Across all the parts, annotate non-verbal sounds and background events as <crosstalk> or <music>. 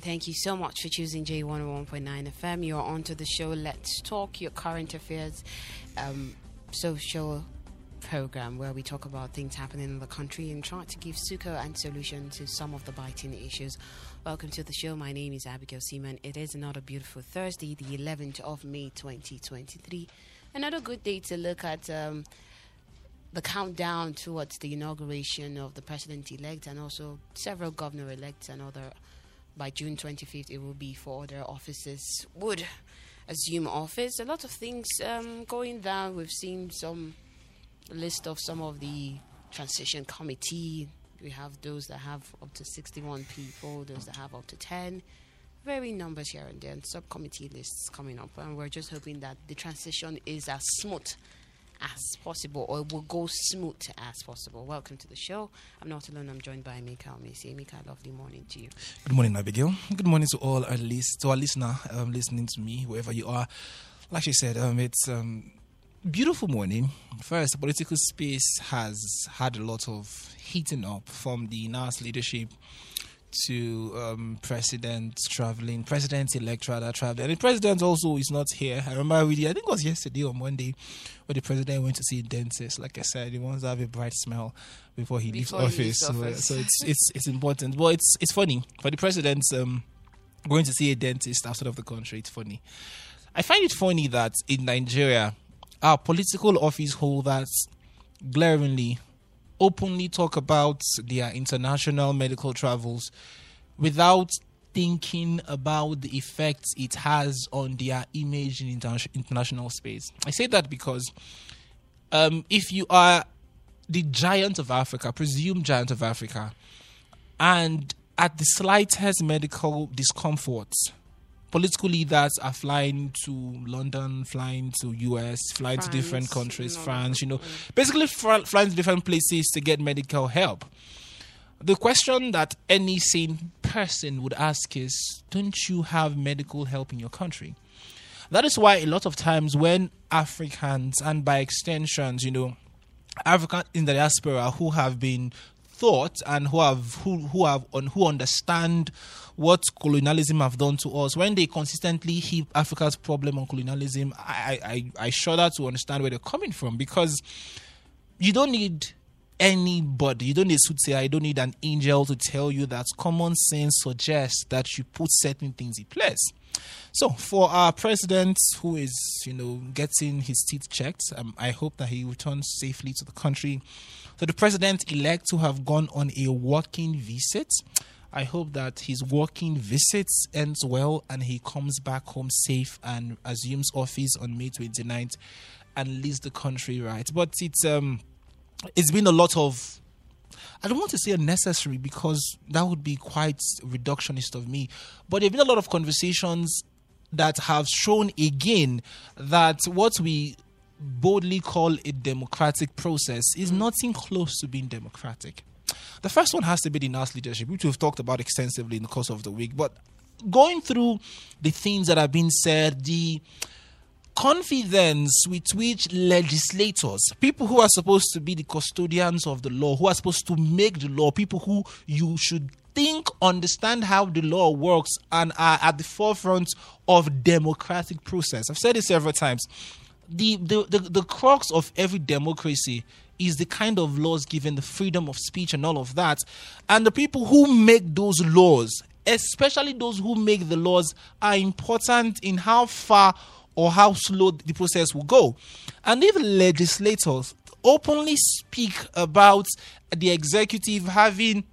Then. Thank you so much for choosing J101.9 FM. You're on to the show Let's Talk, your current affairs um, social program where we talk about things happening in the country and try to give succor and solution to some of the biting issues. Welcome to the show. My name is Abigail Siman. It is another beautiful Thursday, the 11th of May 2023. Another good day to look at um, the countdown towards the inauguration of the president elect and also several governor elects and other by June 25th it will be for other offices. Would assume office. A lot of things um, going down. We've seen some list of some of the transition committee. We have those that have up to 61 people those that have up to 10 Very numbers here and there and subcommittee lists coming up. And we're just hoping that the transition is as smooth as possible or will go smooth as possible. Welcome to the show. I'm not alone, I'm joined by Emeka Umesi. Mika, lovely morning to you. Good morning, Abigail. Good morning to all our list to our listener um, listening to me, wherever you are. Like she said, um, it's um, beautiful morning. First, the political space has had a lot of heating up from the NASS leadership to um, president traveling, president elect rather traveling. And the president also is not here. I remember really, I think it was yesterday or Monday, where the president went to see a dentist. Like I said, he wants to have a bright smell before he Before leaves he office. leaves so, office. so it's it's it's important. But it's it's funny for the president um, going to see a dentist outside of the country. It's funny. I find it funny that in Nigeria, our political office holders glaringly openly talk about their international medical travels without thinking about the effects it has on their image in inter- international space. I say that because um, if you are the giant of Africa, presumed giant of Africa, and at the slightest medical discomfort, political leaders are flying to London, flying to US, flying to different countries, France, you know, basically fr- flying to different places to get medical help. The question that any sane person would ask is Don't you have medical help in your country? That is why a lot of times when Africans, and by extensions, you know, Africans in the diaspora who have been thought and who have who who have on who understand what colonialism have done to us. When they consistently heap Africa's problem on colonialism I I, I shudder to understand where they're coming from because you don't need anybody. You don't need a soothsayer. You don't need an angel to tell you that common sense suggests that you put certain things in place. So for our president who is you know getting his teeth checked um, i hope that he returns safely to the country for the president elect who have gone on a working visit i hope that his working visit ends well and he comes back home safe and assumes office on may 29th and leads the country right but it's um it's been a lot of I don't want to say unnecessary because that would be quite reductionist of me. But there have been a lot of conversations that have shown again that what we boldly call a democratic process is nothing close to being democratic. The first one has to be the NASS leadership, which we've talked about extensively in the course of the week. But going through the things that have been said, the confidence with which legislators, people who are supposed to be the custodians of the law, who are supposed to make the law, people who you should think understand how the law works and are at the forefront of democratic process. I've said it several times. The, the, the, the crux of every democracy is the kind of laws given the freedom of speech and all of that. And the people who make those laws, especially those who make the laws, are important in how far or how slow the process will go. And if legislators openly speak about the executive having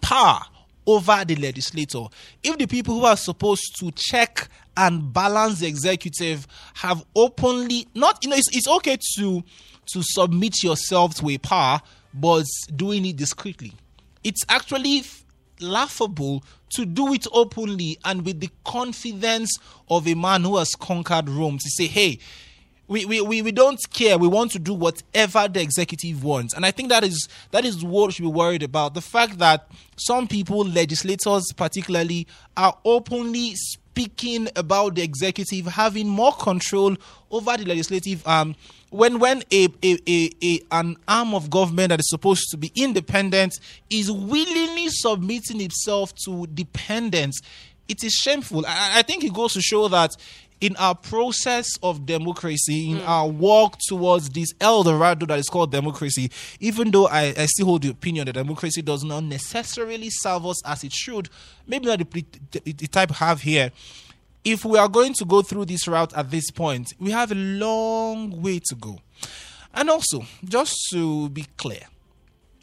power over the legislator. If the people who are supposed to check and balance the executive have openly not you know it's, it's okay to to submit yourself to a power but doing it discreetly. It's actually laughable to do it openly and with the confidence of a man who has conquered Rome to say, hey, we, we, we, we don't care. We want to do whatever the executive wants. And I think that is that is what we should be worried about. The fact that some people, legislators particularly, are openly speaking about the executive having more control over the legislative um when when a, a, a, a an arm of government that is supposed to be independent is willingly submitting itself to dependence it is shameful. I, I think it goes to show that in our process of democracy, in hmm. our walk towards this El Dorado that is called democracy, even though I, I still hold the opinion that democracy does not necessarily serve us as it should, maybe not the, the, the type have here. If we are going to go through this route at this point, we have a long way to go. And also, just to be clear,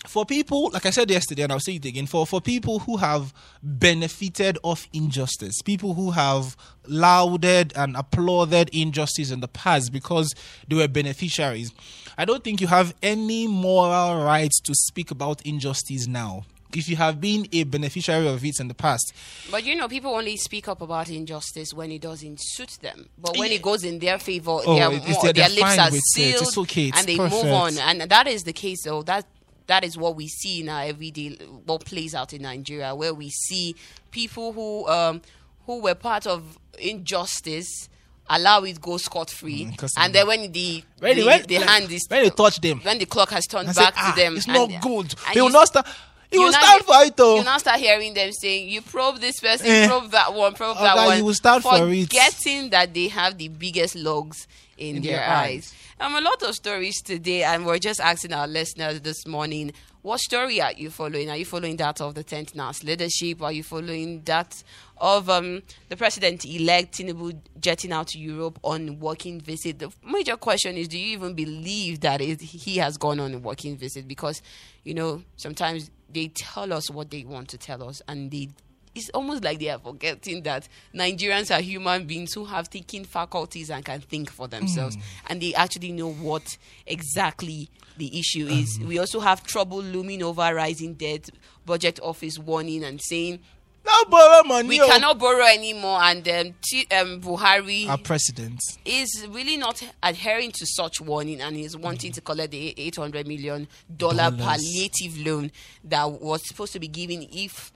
for people, like I said yesterday, and I'll say it again, for, for people who have benefited of injustice, people who have lauded and applauded injustice in the past because they were beneficiaries, I don't think you have any moral right to speak about injustice now. If you have been a beneficiary of it in the past, But you know, people only speak up about injustice when it doesn't suit them. But when Yeah. it goes in their favor, Oh, they are more, they're- their lips are with it. sealed, It's okay. It's and they move on. And that is the case, though. That that is what we see in our everyday, what plays out in Nigeria, where we see people who um who were part of injustice allow it go scot free, Mm, and then when the when, the, when, the hand is when they touch them, when the clock has turned I say, back ah, to them, it's not good. They will not stand. He will stand for it, though. You now start hearing them saying, "You probe this person, Eh. probe that one, probe Oga, that one." you will start for it. forgetting that they have the biggest logs in, In their, their eyes. eyes. Um, a lot of stories today, and we're just asking our listeners this morning, what story are you following? Are you following that of the 10th NASS leadership? Are you following that of um, the president-elect Tinubu jetting out to Europe on working visit? The major question is, do you even believe that it, he has gone on a working visit? Because, you know, sometimes they tell us what they want to tell us, and they it's almost like they are forgetting that Nigerians are human beings who have thinking faculties and can think for themselves, Hmm. and they actually know what exactly the issue is. We also have trouble looming over rising debt, budget office warning and saying Now borrow money. we oh. cannot borrow anymore, and um, T- um, Buhari Our president. is really not adhering to such warning and is wanting to collect the 800 million dollar palliative loan that was supposed to be given if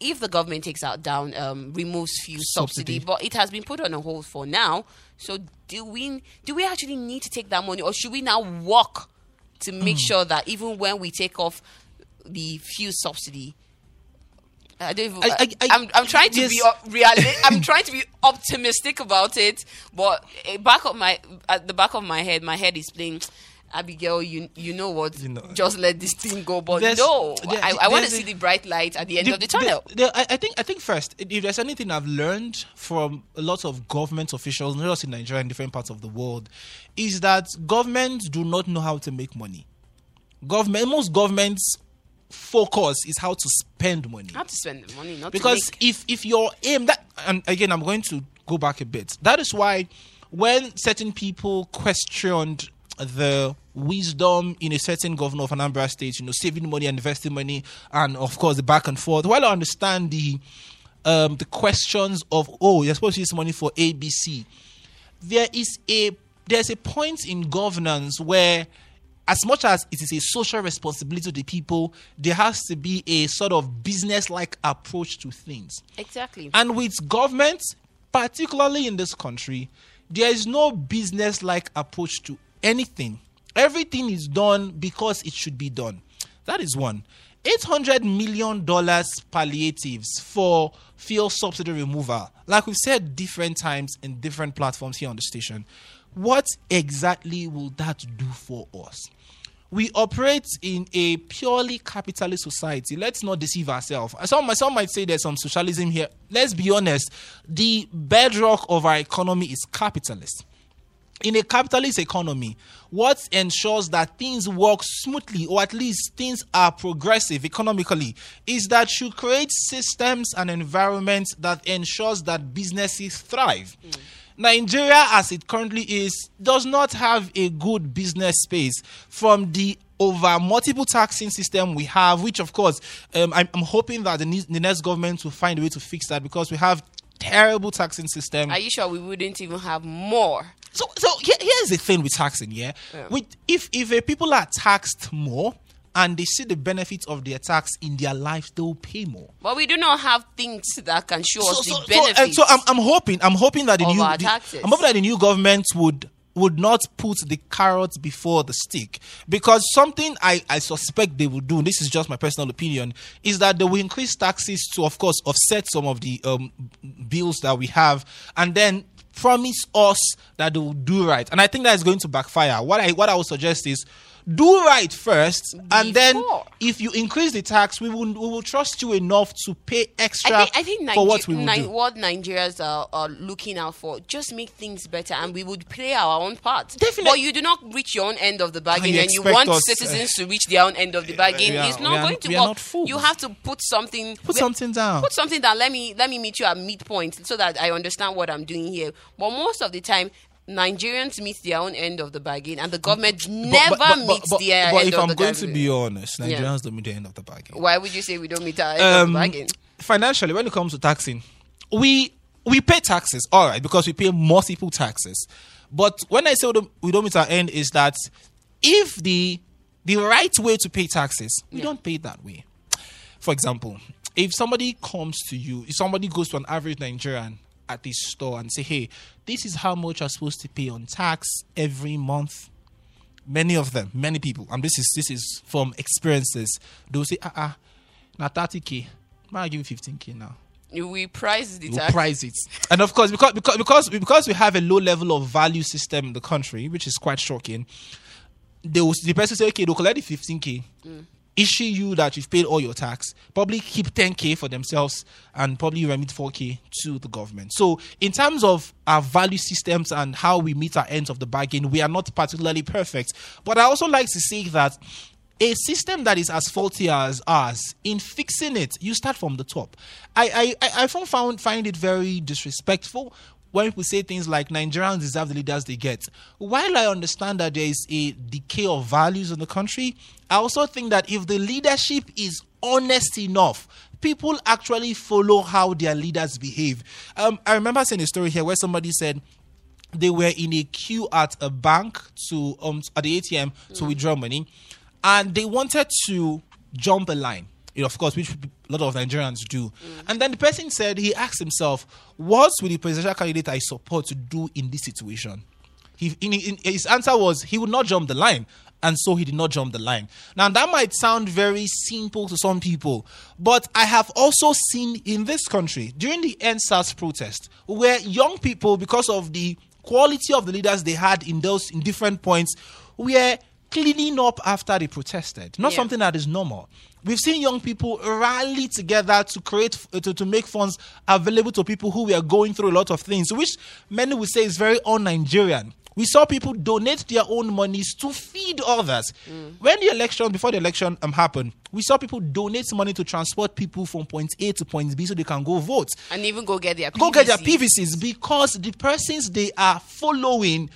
if the government takes out down um, removes fuel subsidy. Subsidy. but it has been put on a hold for now so do we do we actually need to take that money or should we now work to make Hmm. sure that even when we take off the fuel subsidy I don't even, I- am I'm trying to be yes. op- reali- <laughs> I'm trying to be optimistic about it, but eh, back of my at the back of my head, my head is playing. Abigail, you you know what? You know. Just let this thing go. But no, there- I, I want to see the bright light at the end The- of the tunnel. the- the- I, think I think first, if there's anything I've learned from a lot of government officials, not just in Nigeria and different parts of the world, is that governments do not know how to make money. Government, most governments' focus is how to spend money. How to spend the money, not because if if your aim that and again i'm going to go back a bit that is why when certain people questioned the wisdom in a certain governor of Anambra State, you know, saving money and investing money, and of course the back and forth. While I understand the um, the questions of oh, you're supposed to use money for ABC, there is a there's a point in governance where as much as it is a social responsibility to the people, there has to be a sort of business like approach to things. Exactly. And with government, particularly in this country, there is no business like approach to anything. Everything is done because it should be done. That is one. $800 million palliatives for fuel subsidy removal. Like we've said different times in different platforms here on the station. What exactly will that do for us? we operate in a purely capitalist society. Let's not deceive ourselves. Some, some might say there's some socialism here. Let's be honest. The bedrock of our economy is capitalist. In a capitalist economy, what ensures that things work smoothly or at least things are progressive economically is that you create systems and environments that ensures that businesses thrive. Nigeria, as it currently is, does not have a good business space from the over multiple taxing system we have, which of course um, I'm, I'm hoping that the, ne- the next government will find a way to fix that because we have terrible taxing system. Are you sure we wouldn't even have more? So, so here, here's the thing with taxing, yeah. Yeah. With if if uh, people are taxed more and they see the benefits of their tax in their lives, they will pay more. But we do not have things that can show us So, so, the so, uh, benefits. so I'm, I'm hoping I'm hoping that the new the- I'm hoping that the new government would would not put the carrot before the stick because something I, I suspect they will do this is just my personal opinion is that they will increase taxes to of course offset some of the um, bills that we have and then promise us that they will do right. And I think that is going to backfire. What I what I would suggest is do right first and then if you increase the tax we will we will trust you enough to pay extra I think, I think for what we will Ni- do what Nigerians are, are looking out for just make things better, and we would play our own part. Definitely. But you do not reach your own end of the bargain, you and you want us, uh, citizens to reach their own end of the bargain. are- it's not going to work. You have to put something. Put something down. Put something down. Let me let me meet you at midpoint so that I understand what I'm doing here. But most of the time. Nigerians meet their own end of the bargain, and the government never but, but, meets but, their but end if I'm going to be honest, Yeah. Nigerians don't meet the end of the bargain. Why would you say we don't meet our end of the Um, bargain? financially, when it comes to taxing, we we pay taxes, all right, because we pay multiple taxes. But when I say we don't, we don't meet our end, is that if the the right way to pay taxes, we don't pay that way. For example, if somebody comes to you, if somebody goes to an average Nigerian at this store and say, "Hey, this is how much you're supposed to pay on tax every month," many of them, many people, and this is this is from experiences, they'll say, "Ah, ah, now thirty k, might give you fifteen k now." we price the We'll price it, and of course, because because because because we have a low level of value system in the country, which is quite shocking. They will, the person say, "Okay, they'll collect the fifteen k." Issue you that you've paid all your tax, probably keep 10k for themselves, and probably remit 4k to the government. So, in terms of our value systems and how we meet our ends of the bargain, we are not particularly perfect. But I also like to say that a system that is as faulty as ours, in fixing it, you start from the top. I I, I, found, found find it very disrespectful when people say things like Nigerians deserve the leaders they get. While I understand that there is a decay of values in the country, I also think that if the leadership is honest enough, people actually follow how their leaders behave. Um, I remember seeing a story here where somebody said they were in a queue at a bank to um at the ATM to withdraw money, and they wanted to jump a line. You know, of course, which a lot of Nigerians do. And then the person said he asked himself, "What would the presidential candidate I support to do in this situation?" He, in, in, his answer was he would not jump the line, and so he did not jump the line. Now that might sound very simple to some people, but I have also seen in this country during the EndSARS protest where young people, because of the quality of the leaders they had in those in different points, were cleaning up after they protested. Not Yeah. something that is normal. We've seen young people rally together to create uh, to, to make funds available to people who were going through a lot of things, which many would say is very un-Nigerian. We saw people donate their own monies to feed others. When the election, before the election um, happened, we saw people donate money to transport people from point A to point B so they can go vote and even go get their go get their PVCs because the persons they are following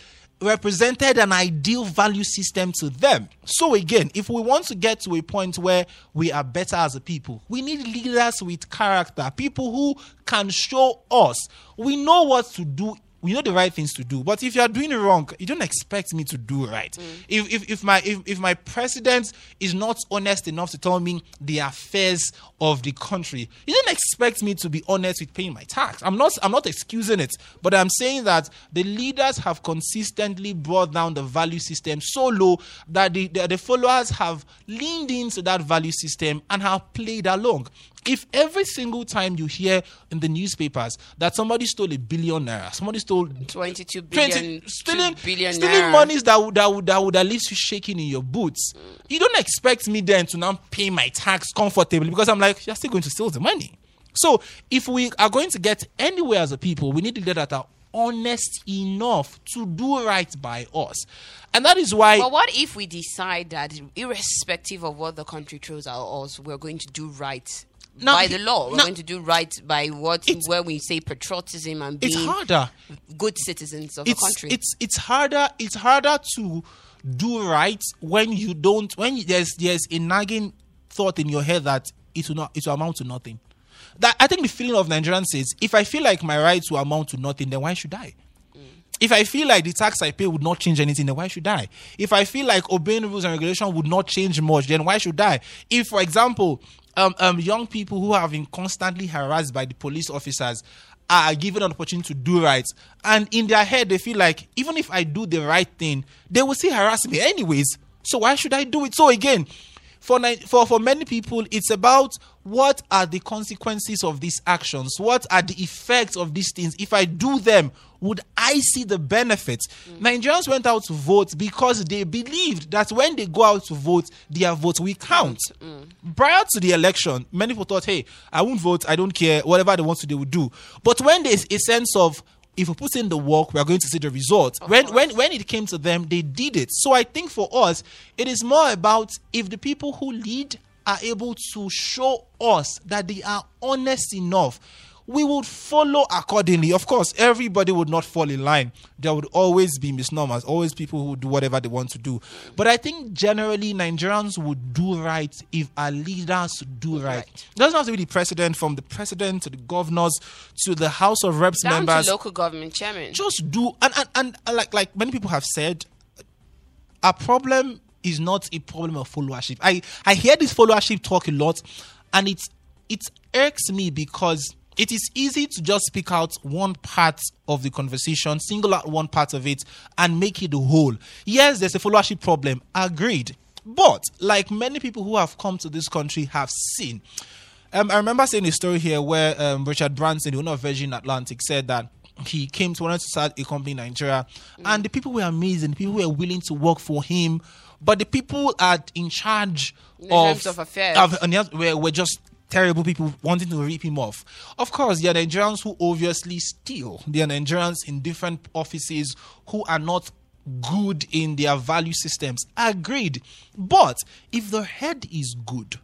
represented an ideal value system to them. So again, if we want to get to a point where we are better as a people, we need leaders with character, people who can show us we know what to do. We know the right things to do, but if you are doing it wrong, you don't expect me to do right. Mm. If, if if my if, if my president is not honest enough to tell me the affairs of the country, you don't expect me to be honest with paying my tax. I'm not I'm not excusing it, but I'm saying that the leaders have consistently brought down the value system so low that the, the, the followers have leaned into that value system and have played along. If every single time you hear in the newspapers that somebody stole a billion naira, somebody stole 22 20 billion, stealing, 2 billion stealing naira. monies that would, that would that would at least you shaking in your boots. You don't expect me then to now pay my tax comfortably because I'm like you're still going to steal the money. So if we are going to get anywhere as a people, we need to get that are honest enough to do right by us. And that is why But what if we decide that, irrespective of what the country throws at us, we're going to do right Now, by the law? We're now- going to do right by what It's- where we say patriotism and it's being harder. good citizens of it's the country. it's it's harder it's harder to do right when you don't when there's there's a nagging thought in your head that it will not it will amount to nothing. That I think the feeling of Nigerians is if I feel like my rights will amount to nothing, then why should I? If I feel like the tax I pay would not change anything, then why should I? If I feel like obeying rules and regulation would not change much, then why should I? If, for example, um, um, young people who have been constantly harassed by the police officers are given an opportunity to do right, and in their head they feel like even if I do the right thing, they will still harass me anyways. So why should I do it? So again, for, for for many people it's about what are the consequences of these actions what are the effects of these things if i do them would i see the benefits? Nigerians went out to vote because they believed that when they go out to vote their vote will count. Mm, mm. Prior to the election many people thought hey i won't vote i don't care whatever they want to do they will do. But when there's a sense of if we put in the work, we are going to see the result. When when when it came to them, they did it. So I think for us, it is more about if the people who lead are able to show us that they are honest enough, we would follow accordingly. Of course, everybody would not fall in line. There would always be misnomers, always people who do whatever they want to do. But I think generally Nigerians would do right if our leaders do right. Right. It doesn't have to be the president, from the president to the governors to the House of Reps Down members to local government chairman. just do and, and and like like many people have said our problem is not a problem of followership i i hear this followership talk a lot and it's it irks me because it is easy to just pick out one part of the conversation single out one part of it and make it the whole yes there's a followership problem agreed but like many people who have come to this country have seen um, I remember seeing a story here where um, Richard Branson, the owner of Virgin Atlantic, said that he came to wanted to start a company in Nigeria, and the people were amazing. The people were willing to work for him, but the people at in charge In of, of affairs. of- and were, were just terrible people wanting to rip him off. Of course, there are Nigerians who obviously steal. There are Nigerians in different offices who are not good in their value systems. Agreed. But if the head is good,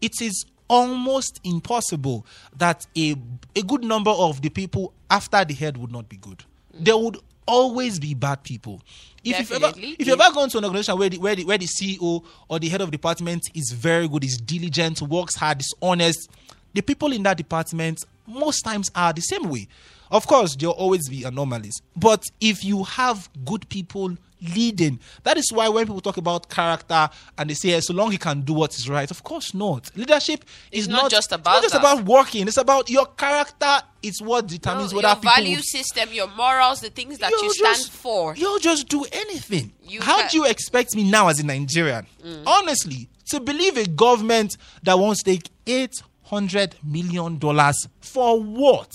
it is almost impossible that a a good number of the people after the head would not be good. There would always be bad people. If you've ever if you've ever gone to an organization where the, where the where the CEO or the head of department is very good, is diligent, works hard, is honest, the people in that department most times are the same way. Of course, there'll always be anomalies, but if you have good people leading, that is why when people talk about character and they say, so long he can do what is right, of course not. Leadership is It's not just about not just that. about working. It's about your character. It's what determines No, whether your people value system, your morals, the things that You'll stand just- for. You'll just do anything. You How can- do you expect me now as a Nigerian, mm. honestly, to believe a government that wants to take eight hundred million dollars for what?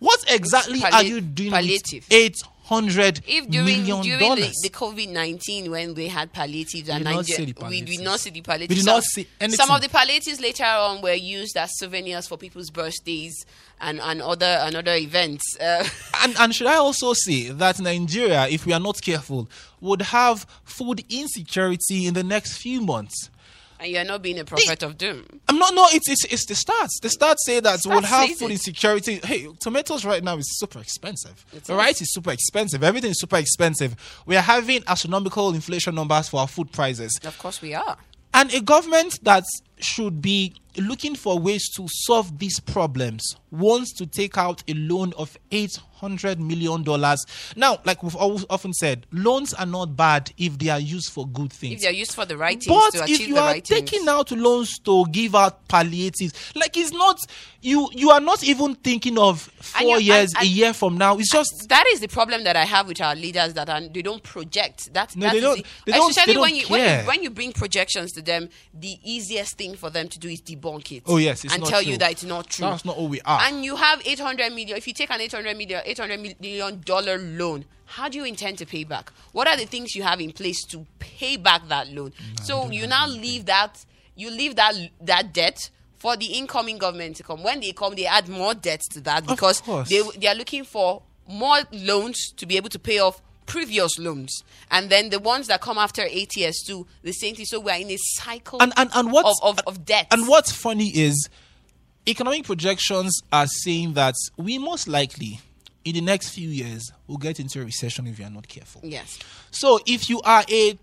What exactly are you doing palliative. with eight hundred If during during the, the COVID nineteen when they had palliatives and did not see Nigeria, we did not see the palliatives. We did some, not see anything. Some of the palliatives later on were used as souvenirs for people's birthdays and, and other and other events. Uh, <laughs> and, and should I also say that Nigeria, if we are not careful, would have food insecurity in the next few months? And you're not being a prophet of doom. I'm not. No, it's it's it's the stats. The stats say that we'll have food it. insecurity. Hey, tomatoes right now is super expensive. It The is. rice is super expensive. Everything is super expensive. We are having astronomical inflation numbers for our food prices, Of course, we are. and a government that should be looking for ways to solve these problems wants to take out a loan of eight hundred million dollars. Now, like we've always often said, loans are not bad if they are used for good things. If they're used for the right things But to if you the are right taking things. out loans to give out palliatives, like it's not you you are not even thinking of four you- years, and- a year from now. It's just that is the problem that I have with our leaders that are, they don't project. That, No, that they don't- the- they don't- especially they when don't you when you when you bring projections to them, the easiest thing for them to do is debunk it. Oh, yes, it's and tell true. you that it's not true. That's not who we are. And you have 800 million. If you take an 800 million 800 million dollar loan, how do you intend to pay back? What are the things you have in place to pay back that loan? Mm, so you now leave that you leave that that debt for the incoming government to come. When they come, they add more debt to that because they they are looking for more loans to be able to pay off previous loans, and then the ones that come after ATS2, the same thing. So we are in a cycle and and and what of, of, of debt. And what's funny is economic projections are saying that we most likely in the next few years we'll get into a recession if we are not careful. yes. So if you are a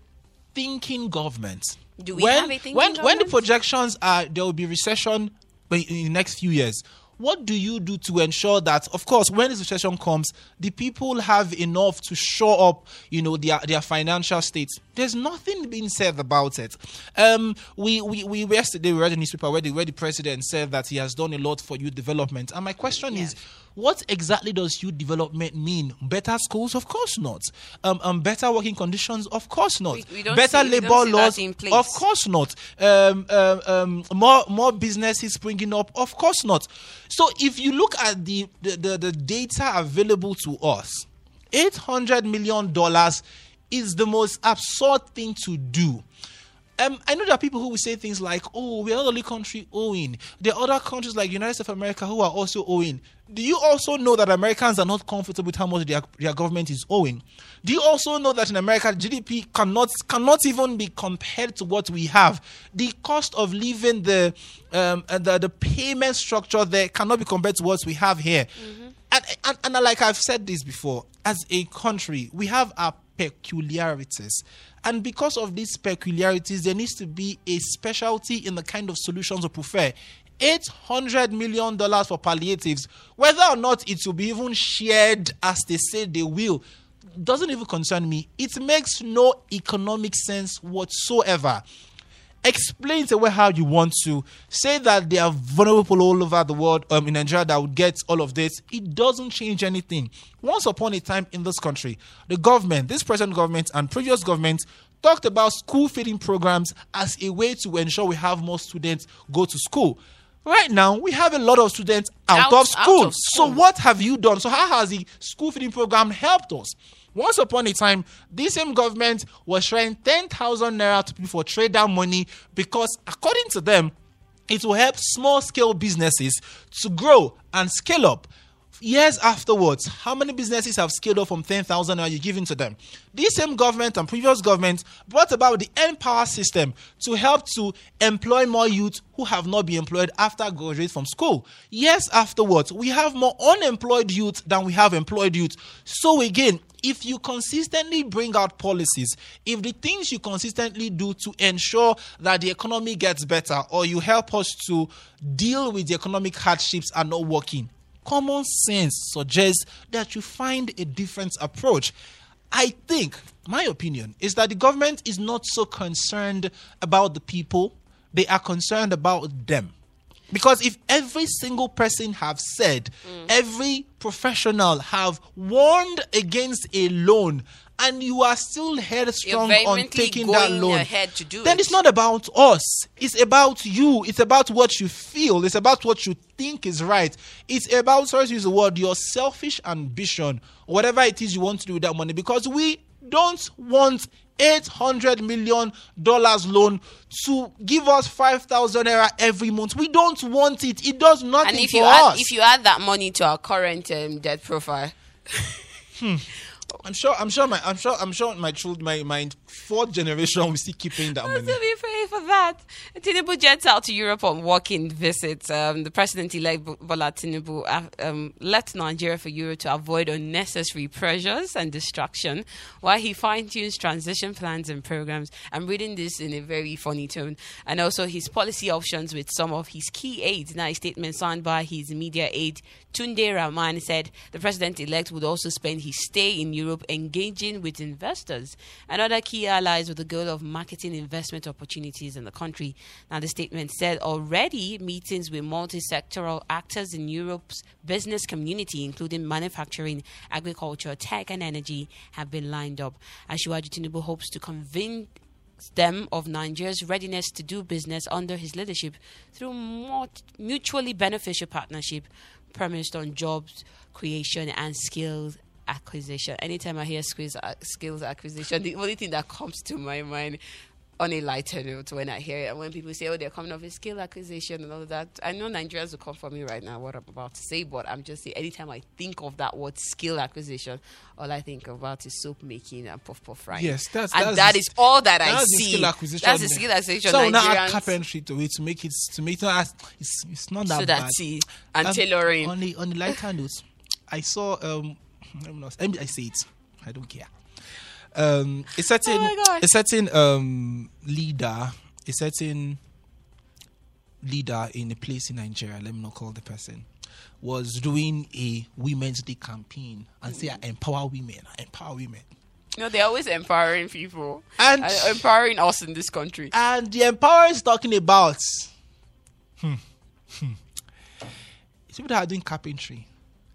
thinking government, Do we when, have a thinking when, When the projections are there will be recession in the next few years, what do you do to ensure that, of course, when this recession comes, the people have enough to shore up, you know, their their financial states? There's nothing being said about it. Um, we, we, we yesterday we read a newspaper where the, where the president said that he has done a lot for youth development, and my question is, what exactly does youth development mean? Better schools? Of course not. Um, um better working conditions? Of course not. We- we better see- labor laws? in place. Of course not. Um, um, um, more more businesses springing up? Of course not. So if you look at the the, the, the data available to us, eight hundred million dollars is the most absurd thing to do. Um, I know there are people who will say things like, "Oh, we are not the only country owing." There are other countries like United States of America who are also owing. Do you also know that Americans are not comfortable with how much their, their government is owing? Do you also know that in America GDP cannot cannot even be compared to what we have? The cost of living, the um, the, the payment structure there cannot be compared to what we have here. And, and and like I've said this before, as a country, we have our peculiarities. And because of these peculiarities, there needs to be a specialty in the kind of solutions we prefer. $800 million for palliatives, whether or not it will be even shared as they say they will, doesn't even concern me. It makes no economic sense whatsoever explain to away how you want to. Say that there are vulnerable people all over the world um, in nigeria that would get all of this. It doesn't change anything. Once upon a time in this country the government this present government and previous government talked about school feeding programs as a way to ensure we have more students go to school. Right now we have a lot of students out, Out- of out school. So what have you done? So how has the school feeding program helped us once upon a time, this same government was sharing 10,000 naira to people for TraderMoni because, according to them, it will help small scale businesses to grow and scale up. Years afterwards, how many businesses have scaled up from 10,000 naira you giving to them? This same government and previous government brought about the N-Power system to help to employ more youth who have not been employed after graduating from school. Years afterwards, we have more unemployed youth than we have employed youth. So again, if you consistently bring out policies, if the things you consistently do to ensure that the economy gets better or you help us to deal with the economic hardships are not working, common sense suggests that you find a different approach. I think, my opinion, is that the government is not so concerned about the people, they are concerned about them. Because if every single person have said, every professional have warned against a loan, and you are still headstrong on taking that loan, ahead to do then it. it's not about us. It's about you. It's about what you feel. It's about what you think is right. It's about, sorry to use the word, your selfish ambition, whatever it is you want to do with that money. Because we don't want eight hundred million dollars loan to give us five thousand naira every month. We don't want it. It does nothing and if for you add if you add that money to our current um, debt profile, I'm sure. I'm sure. My. I'm sure. I'm sure. My children. My. My fourth generation will still keep paying that money. be for that. Tinubu jets out to Europe on walk-in visits. Um, the president-elect Bo- Bola Tinubu uh, um, left Nigeria for Europe to avoid unnecessary pressures and distraction, while he fine-tunes transition plans and programs. I'm reading this in a very funny tone, and also his policy options with some of his key aides. Now, a statement signed by his media aide Tunde Rahman said the president-elect would also spend his stay in Europe engaging with investors and other key allies with the goal of marketing investment opportunities in the country. Now, the statement said already meetings with multi-sectoral actors in Europe's business community, including manufacturing, agriculture, tech, and energy, have been lined up. Asiwaju Tinubu hopes to convince them of Nigeria's readiness to do business under his leadership through more mutually beneficial partnership premised on jobs creation and skills acquisition. Anytime I hear skills, uh, skills acquisition, the only thing that comes to my mind on a lighter note when I hear it. And when people say, oh, they're coming off a skill acquisition and all of that, I know Nigerians will come for me right now, what I'm about to say, but I'm just saying, anytime I think of that word skill acquisition, all I think about is soap making and puff puff frying. Yes, that's and that's that the- all that I see. skill acquisition. That's the skill acquisition. So now add Nigerians- carpentry to it to make it to make it it's it's not that so bad. it. And Um, tailoring. On the on the lighter note, I saw um let me, not, I say it. I don't care. Um a certain Oh a certain um leader, a certain leader in a place in Nigeria, let me not call the person, was doing a women's day campaign and say I empower women, I empower women. You know, they're always empowering people And- and empowering us in this country. And the empower is talking about hmm, hmm. People that are doing carpentry.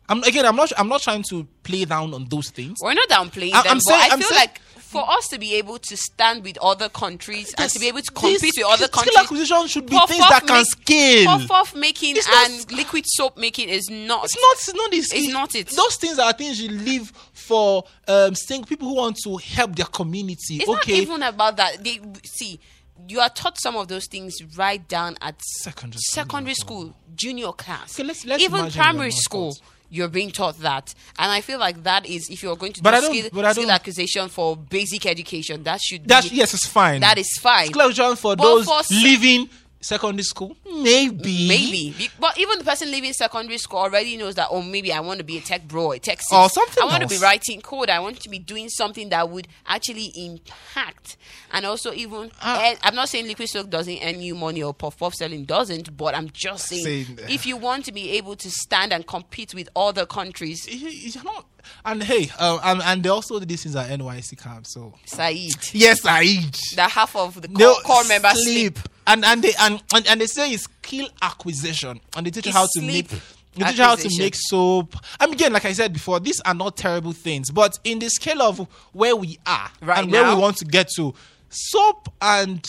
I'm again. I'm not. I'm not trying to play down on those things. We're not downplaying I- them, I'm but saying- I I'm feel saying- like for us to be able to stand with other countries and to be able to compete with other countries, skill acquisition should be things that can scale. Puff making It's not- and liquid soap making is not. It's not. It's not this. It's not it. Those things are things you leave for um saying people who want to help their community. It's okay. not even about that. They see. You are taught some of those things right down at Secondary school. secondary school, junior class, Okay, let's- let's even primary school. You're being taught that, and I feel like that is if you're going to But do I don't- skill, but I skill acquisition for basic education, that should That's be yes, it's fine. that is fine. Acquisition for But those for leaving secondary school, maybe, Maybe, but even the person leaving secondary school already knows that. Oh, maybe I want to be a tech bro, a tech sis. Or something I want to be writing code. I want to be doing something that would actually impact, and also even. Earn- I'm not saying liquid soap doesn't earn you money or puff puff selling doesn't, but I'm just saying, Saying that. if you want to be able to stand and compete with other countries, You- you're not- And hey, um, and, and they also did this things at NYSC camp. So SAED, yes, SAED, eat. that half of the No, core, core members sleep. sleep. And and they and, and and they say it's skill acquisition, and they teach you how to make. They teach you how to make soap. I mean, again, like I said before, these are not terrible things, but in the scale of where we are Right and where we want to get to, soap and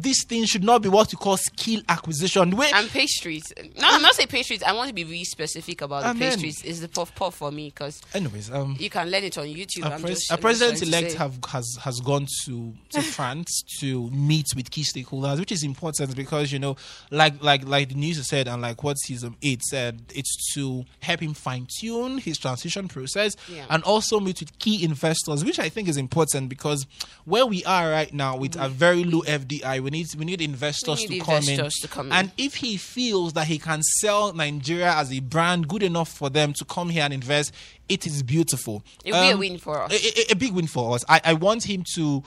these things should not be what you call skill acquisition. Wait, And pastries. No, I'm not saying pastries. I want to be really specific about the And pastries. It's the puff puff for me because anyways, um, you can learn it on YouTube. a, I'm pres- just- a I'm just president elect have has has gone to to <laughs> France to meet with key stakeholders, which is important because you know, like like like the news said and like what his um, aide said, it's to help him fine tune his transition process Yeah. and also meet with key investors, which I think is important because where we are right now with a very low FDI, we need we need investors Mm. need to come in. to come in. and if he feels that he can sell Nigeria as a brand good enough for them to come here and invest, it is beautiful. It'll be a Um, win for us. A, a- a big win for us. I, I want him to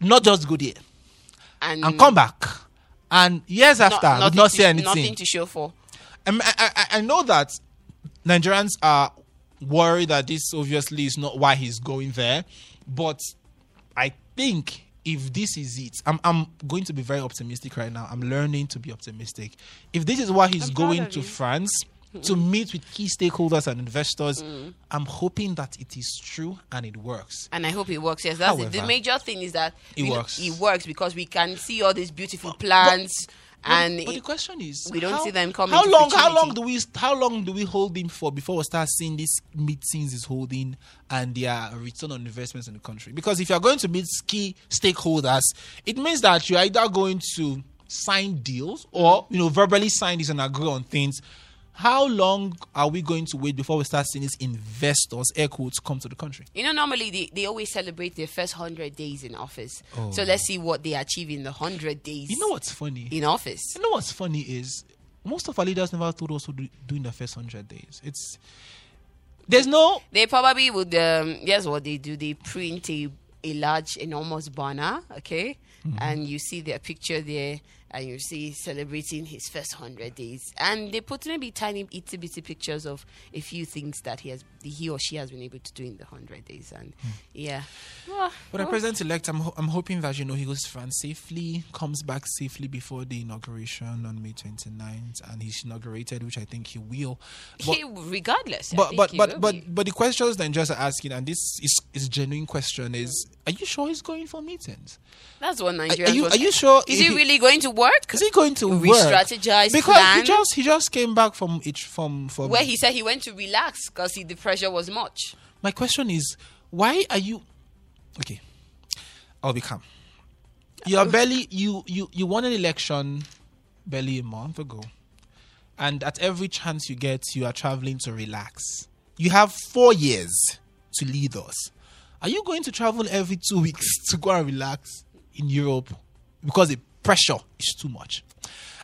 not just go there and, and come back. And years not- after, nothing not to- say anything. Nothing to show for. Um, I, I, I know that Nigerians are worried that this obviously is not why he's going there, but I think if this is it, I'm, I'm going to be very optimistic right now. I'm learning to be optimistic. If this is why he's I'm going to. France to meet with key stakeholders and investors, Mm. I'm hoping that it is true and it works. And I hope it works. Yes, that's it. The major thing is that it we know- works. it works because we can see all these beautiful plans, and but the it- question is, we don't how- see them coming How long? How long do we? How long do we hold him for before we start seeing these meetings is holding and their return on investments in the country? Because if you are going to meet key stakeholders, it means that you're either going to sign deals or you know verbally sign this and agree on things. How long are we going to wait before we start seeing these investors, air quotes, come to the country? you know, normally they, they always celebrate their first hundred days in office. Oh. So let's see what they achieve in the hundred days. You know what's funny? in office. You know what's funny is most of our leaders never told us to do in the first hundred days. It's there's no They probably would. Um, yes, what they do, they print a, a large, enormous banner, okay, Mm-hmm. and you see their picture there, and you see celebrating his first hundred days, and they put maybe tiny, itty bitty pictures of a few things that he has, he or she has been able to do in the hundred days, and Hmm. yeah. Well, But the president elect, I'm, ho- I'm hoping that you know he goes to France safely, comes back safely before the inauguration on May 29th, and he's inaugurated, which I think he will. But he, regardless, I but think but he but will but, be. but the questions that Nigerians are asking, and this is is genuine question, is: Are you sure he's going for meetings? that's what Nigeria. are you are you sure? Is he really going to work? Is he going to work? Re-strategize, Because plan? he just he just came back from it from from Where he said he went to relax because the pressure was much. My question is, why are you? Okay, I'll be calm. You are uh, barely you you you won an election barely a month ago, and at every chance you get, you are traveling to relax. You have four years to lead us. Are you going to travel every two <laughs> weeks to go and relax in Europe because the pressure is too much?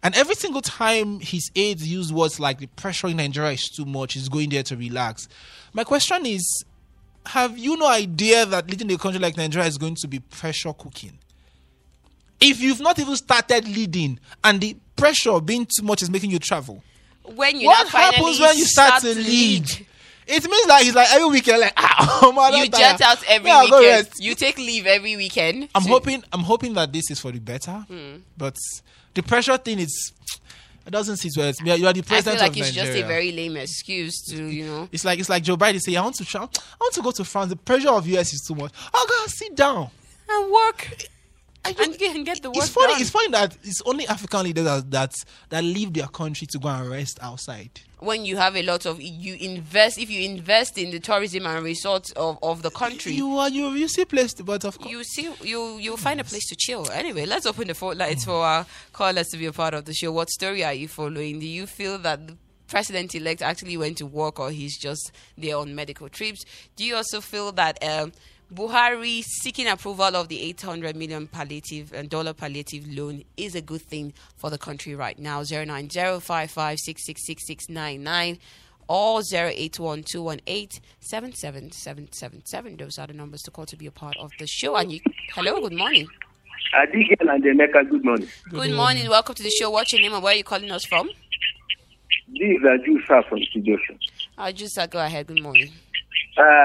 And every single time his aides use words like the pressure in Nigeria is too much, he's going there to relax. My question is have you no idea that leading a country like Nigeria is going to be pressure cooking? If you've not even started leading and the pressure being too much is making you travel, When you what happens when you start, to lead? It means like he's like every weekend, like ah, <laughs> oh, man, You jet out every Yeah, weekend. You take leave every weekend. I'm to- hoping I'm hoping that this is for the better. Hmm. But the pressure thing is it doesn't sit well. It's- You are the president. I feel like it's Nigeria. just a very lame excuse to, you know. it's like it's like Joe Biden say, I want to tra- I want to go to France. The pressure of US is too much. Oh God, sit down. And work. I And get, get the work it's funny. done. It's funny that it's only African leaders that, that that leave their country to go and rest outside. when you have a lot of you invest if you invest in the tourism and resorts of, of the country you, You are you you see place, but of course. you see you you'll find a place to chill anyway let's open the phone lines for our callers to be a part of the show what story are you following do you feel that the president-elect actually went to work or he's just there on medical trips do you also feel that um Buhari seeking approval of the 800 million palliative and dollar palliative loan is a good thing for the country right now. 09055666699 or 08121877777. Those are the numbers to call to be a part of the show. And you, hello, good morning. Abigail and Emeka, good morning. Good, morning. Welcome to the show. What's your name and where are you calling us from? This is Ajusa from. Uh, just uh, go ahead. Good morning. Uh,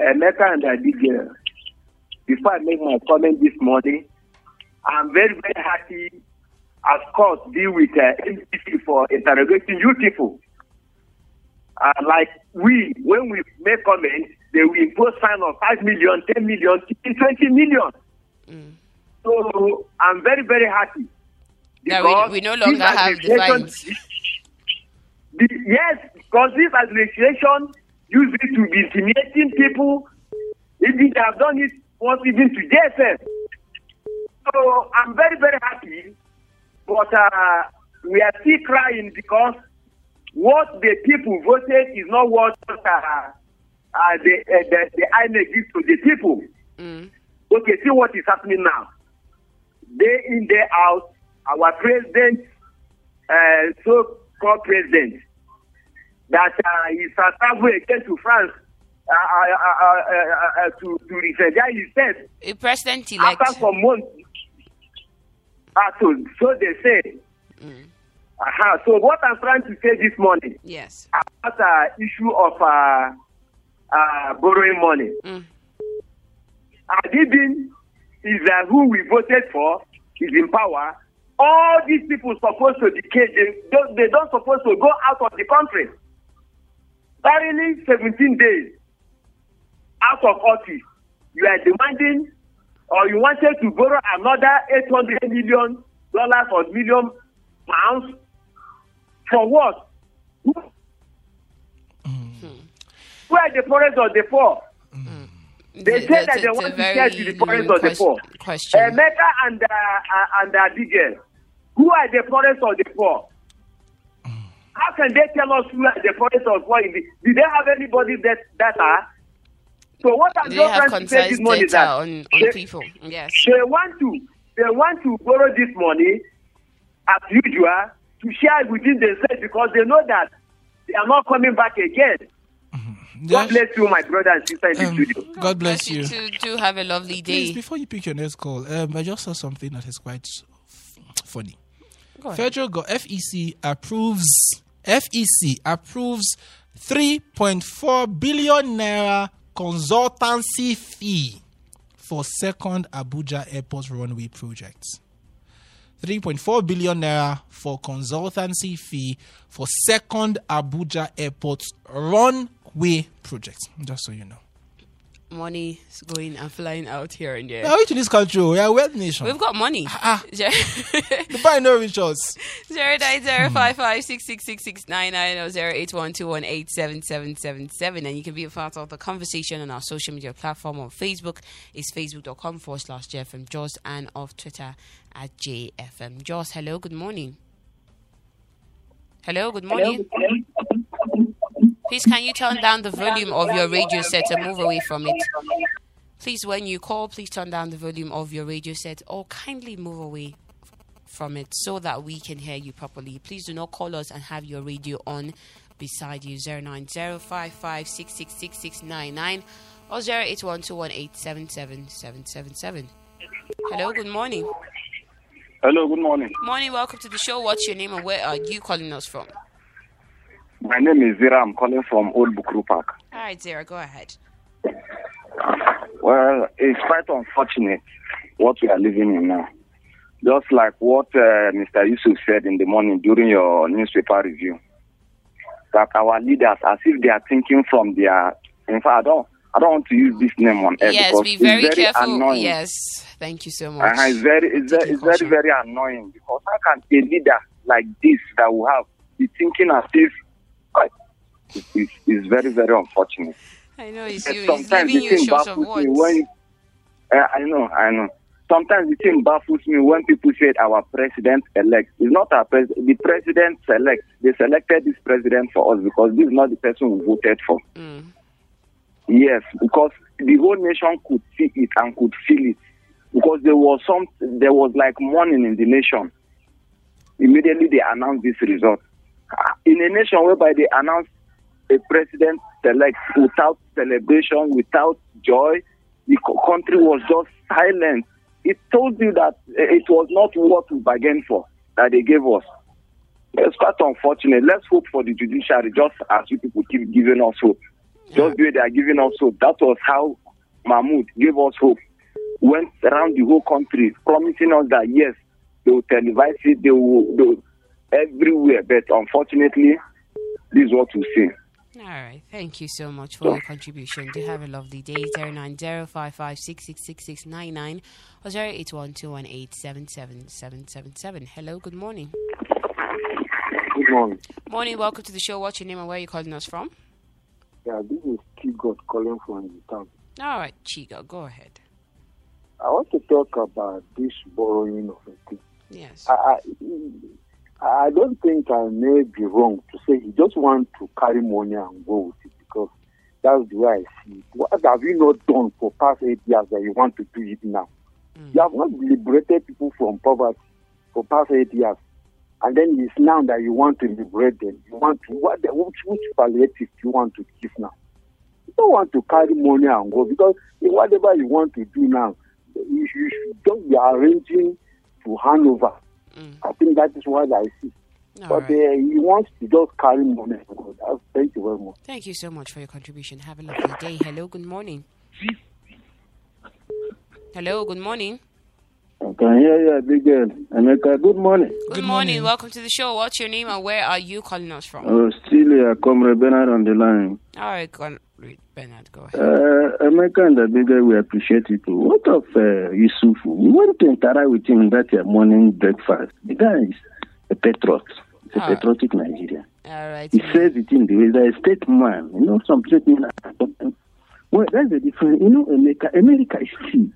Emeka and Abigail, before I make my comment this morning, I'm very, very happy, of course, be with uh, NBC for interrogating you people. Uh, like we, when we make comments, they will impose fine of 5 million, 10 million, 20 million. So I'm very, very happy. Now, we- because we no longer have the fines. The, yes, because this administration used it to be intimidating people. Even they have done it once even to JSM. So I'm very, very happy. But uh, we are still crying because what the people voted is not what uh, uh, the, uh, the, the INEC gives to the people. Mm. Okay, see what is happening now. Day in, day out, our president, uh, so-called president, that uh, is uh, traveling again to France uh, uh, uh, uh, uh, uh, to, to refugiate himself A president-elect. after some months. Uh, so, so they say. Uh-huh. So what I'm trying to say this morning Yes. about the issue of uh, uh, borrowing money. Mm. Adibin is uh, who we voted for, is in power. All these people supposed to decay. They they don't supposed to go out of the country. Barely 17 days out of office, you are demanding or you wanted to borrow another 800 million dollars or million pounds for what? Who who are the poorest of the poor? They Th- say that they want to share to the poorest of the poor. Question. Uh, Mecca and uh, uh, and Abigail, who are the poorest of the poor? How can they tell us who are the poorest of the poor? in the- Do they have anybody that data? So what I'm they just have trying to say this concise morning is data that on, on they, people. Yes. they want to they want to borrow this money as usual to share it within themselves because they know that they are not coming back again. God bless you, my brother and sister in the Um, studio. God bless you. too. Do have a lovely Please, day. before you pick your next call, um, I just saw something that is quite f- funny. Go. Federal go- FEC approves FEC approves 3.4 billion naira consultancy fee for second Abuja Airport runway project. 3.4 billion naira for consultancy fee for second Abuja Airport runway project. Just so you know. Money is going and flying out here and there. Now, which in this country, we are a wealth nation. We've got money. Ah. <laughs> Zero the buy no rich us. <laughs> nine zero five five six six six six nine nine or zero eight one two one eight seven seven seven seven, and you can be a part of the conversation on our social media platform on Facebook. It's facebook.com forward slash JFM Jaws and of Twitter at JFM Jaws. Hello, good morning. Hello, good morning. Please, can you turn down the volume of your radio set and move away from it? Please, when you call, please turn down the volume of your radio set or kindly move away from it so that we can hear you properly. Please do not call us and have your radio on beside you. 09055666699 or 08121877777. Hello, good morning. Hello, good morning. Morning, welcome to the show. What's your name and where are you calling us from? My name is Zira. I'm calling from Old Bukuru Park. All right, Zira, go ahead. Well, it's quite unfortunate what we are living in now. Just like what uh, Mr. Yusuf said in the morning during your newspaper review, that our leaders, as if they are thinking from their, in fact, I don't, I don't want to use this name on air yes, because be very, it's very careful. annoying. Yes, thank you so much. Uh-huh, it's very, it's, very, it's very, very annoying because how can a leader like this that we have be thinking as if uh, it- it's, it's very, very unfortunate. I know it's you. It's sometimes leaving the you short of baffles me words. when uh, I know, I know. Sometimes the thing baffles me when people say our president elect. It's not our president. The president select. They selected this president for us because this is not the person we voted for. Mm. Yes, because the whole nation could see it and could feel it. Because there was some, there was like mourning in the nation. Immediately they announced this result. Ah, In a nation whereby they announced a president select without celebration, without joy, the country was just silent. It told you that it was not what we bargained for that they gave us. It's quite unfortunate. Let's hope for the judiciary, just as you people keep giving us hope. Just the way they are giving us hope. That was how Mahmoud gave us hope. Went around the whole country, promising us that yes, they will televise it, they will, they everywhere. But unfortunately, this is what we see. All right. Thank you so much for your contribution. Do have a lovely day. 09055666699 or 08121877777. Hello, good morning. Good morning. Morning, welcome to the show. What's your name and where are you calling us from? Yeah, this is Kigot calling from the town. All right, Chiga, go ahead. I want to talk about this borrowing of a thing. Yes. I, I, I don't think I may be wrong to say he just wants to carry money and go with it because that's the way I see it. What have you not done for past eight years that you want to do it now? You have not liberated people from poverty for past eight years. And then it's now that you want to liberate them. You want to, what, the- which, which palliative do you want to give now? You don't want to carry money and go because whatever you want to do now, you, you should just be arranging to hand over. Mm. I think that is what I see. All but right. uh, he wants to just carry money and go. That's, thank you very much. Thank you so much for your contribution. Have a lovely day. Hello, good morning. Hello, good morning. I can hear you, big girl. Emeka, good morning. Good, Good morning. morning. Welcome to the show. What's your name and where are you calling us from? Oh, still here, Comrade Bernard on the line. All right, go on. Read Bernard, go ahead. Uh, Emeka and big we appreciate it. What of uh, Yusuf? We went to interact with him that uh, morning breakfast. The guy is a patriot. A Ah. patriotic Nigerian. All right. He says it in the way that a statesman. You know, some statement. Well, that's the difference. You know, America, America is still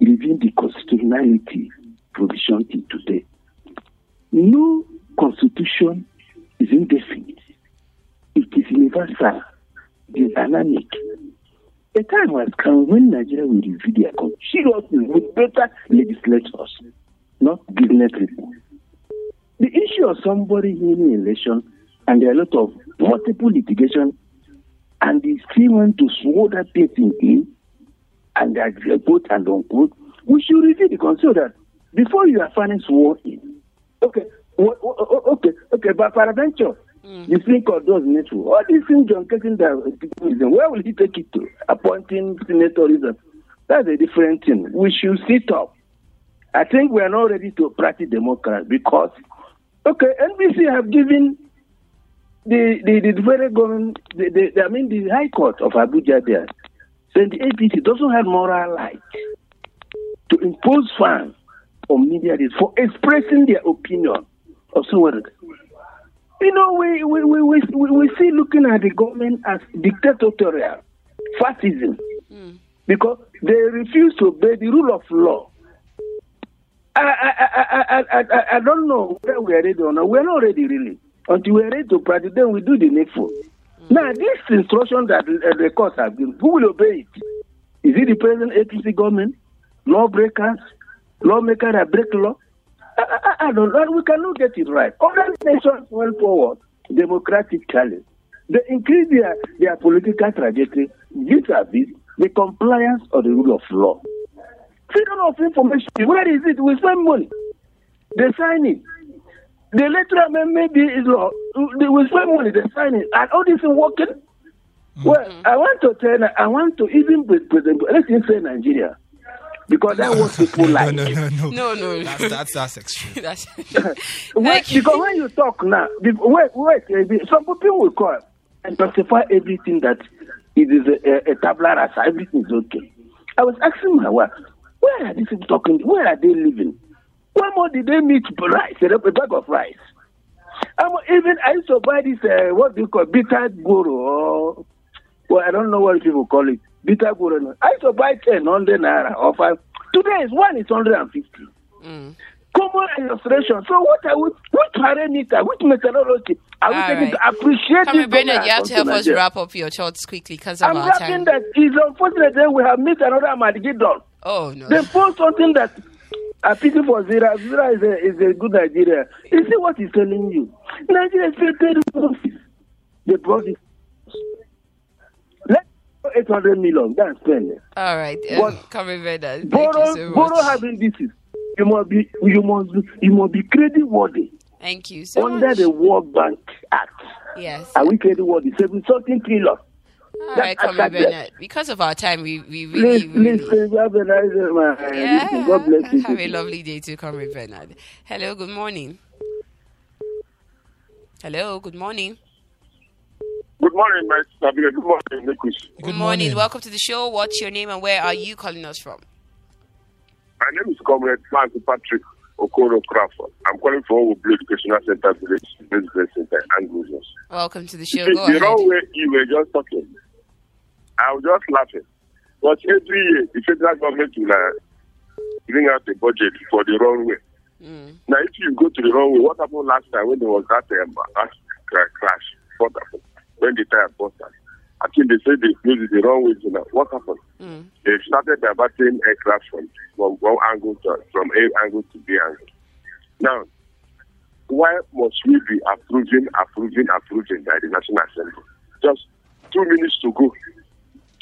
living the constitutionality provision till today. No constitution is indefinite. It is universal. Is dynamic. A time has come when Nigeria will review their seriously with better legislators, not business people. The issue of somebody winning election and there are a lot of multiple litigation and they still want to swore that person in and that quote and unquote, we should review the constitution that before you are finally sworn in. Okay, o- o- o- okay, okay, but peradventure, you think of those network, all these things John Kekin that where will he take it to? Appointing senatorism. That's a different thing. We should sit up. I think we are not ready to practice democracy because, okay, NBC have given the the, the federal government, the, the, I mean the High Court of Abuja there, then the APC doesn't have moral right to impose fines on media for expressing their opinion of someone. You know, we, we, we, we, we see looking at the government as dictatorial, fascism, mm. because they refuse to obey the rule of law. I, I, I, I, I, I don't know whether we are ready or not. We're not ready, really. Until we're ready to practice, then we do the needful. Mm. Now, this instruction that uh, the courts have given, who will obey it? Is it the present APC government, lawbreakers, lawmakers that break law? I, I, don't know. We cannot get it right. Other nations went forward, democratic challenge. They increase their, their political trajectory vis-a-vis the compliance of the rule of law. Freedom of information, where is it? We spend money. They sign it. The electoral amendment is law. They will spend money, they sign it. And all this is working. Mm-hmm. Well, I want to tell I want to even present, let's say Nigeria because that's what people like. No, no, no, no, no. That's that's, that's extreme. <laughs> that's, <laughs> wait, because when you talk now, wait, wait, some people will call and justify everything that it is a, a, a tabla rasa, everything is okay. I was asking my wife, where are these people talking? Where are they living? When more did they meet rice, a bag of rice? I'm, even I used to buy this, uh, what do you call bitter guru, or, well, I don't know what people call it bitter guru. I used to buy 10, 100 naira or 5. Today is one is 150. Mm. Common illustration. So what are we, which parameter, which methodology are we taking to appreciate Come this? Bernard, you have to help us wrap up your thoughts quickly because I'm our time. I'm that it's unfortunate that we have missed another Armageddon. Oh, no. They post something that I pity for Zira. Zira is a, is a good Nigeria. You see what he's telling you. Nigeria is terrible. They brought this 800 million. That's spend. All right. Um, Coming Thank borrow, you so much. borrow having this is you must be you must you must be credit worthy. Thank you so under much. the World Bank Act. Yes. Are we credit worthy? Seven something trillion. All right, Comrade Bernard. Because of our time, we, we really, please, really... Please, have a nice day, man. Yeah. God bless you. Have a lovely day too, Comrade Bernard. Hello, good morning. Hello, good morning. Good morning, my Sabina. Good morning, Nikus. Good, good morning. Welcome to the show. What's your name and where are you calling us from? My name is Comrade Francis Patrick Okoro Crawford. I'm calling from Owu Educational Center Village, Business Center, and Losers. Welcome to the show. See, Go the ahead. wrong way you were just talking. I was just laughing. But every year, the federal government will uh, bring out the budget for the wrong way. Mm. Now, if you go to the wrong way, what happened last time when there was that, um, crash? What happened? When the tire burst out. I think they said they used it the wrong way. You know. What happened? Mm. They started diverting aircraft from, from one angle to, from A angle to B angle. Now, why must we be approving, approving, approving by the National Assembly? Just two minutes to go,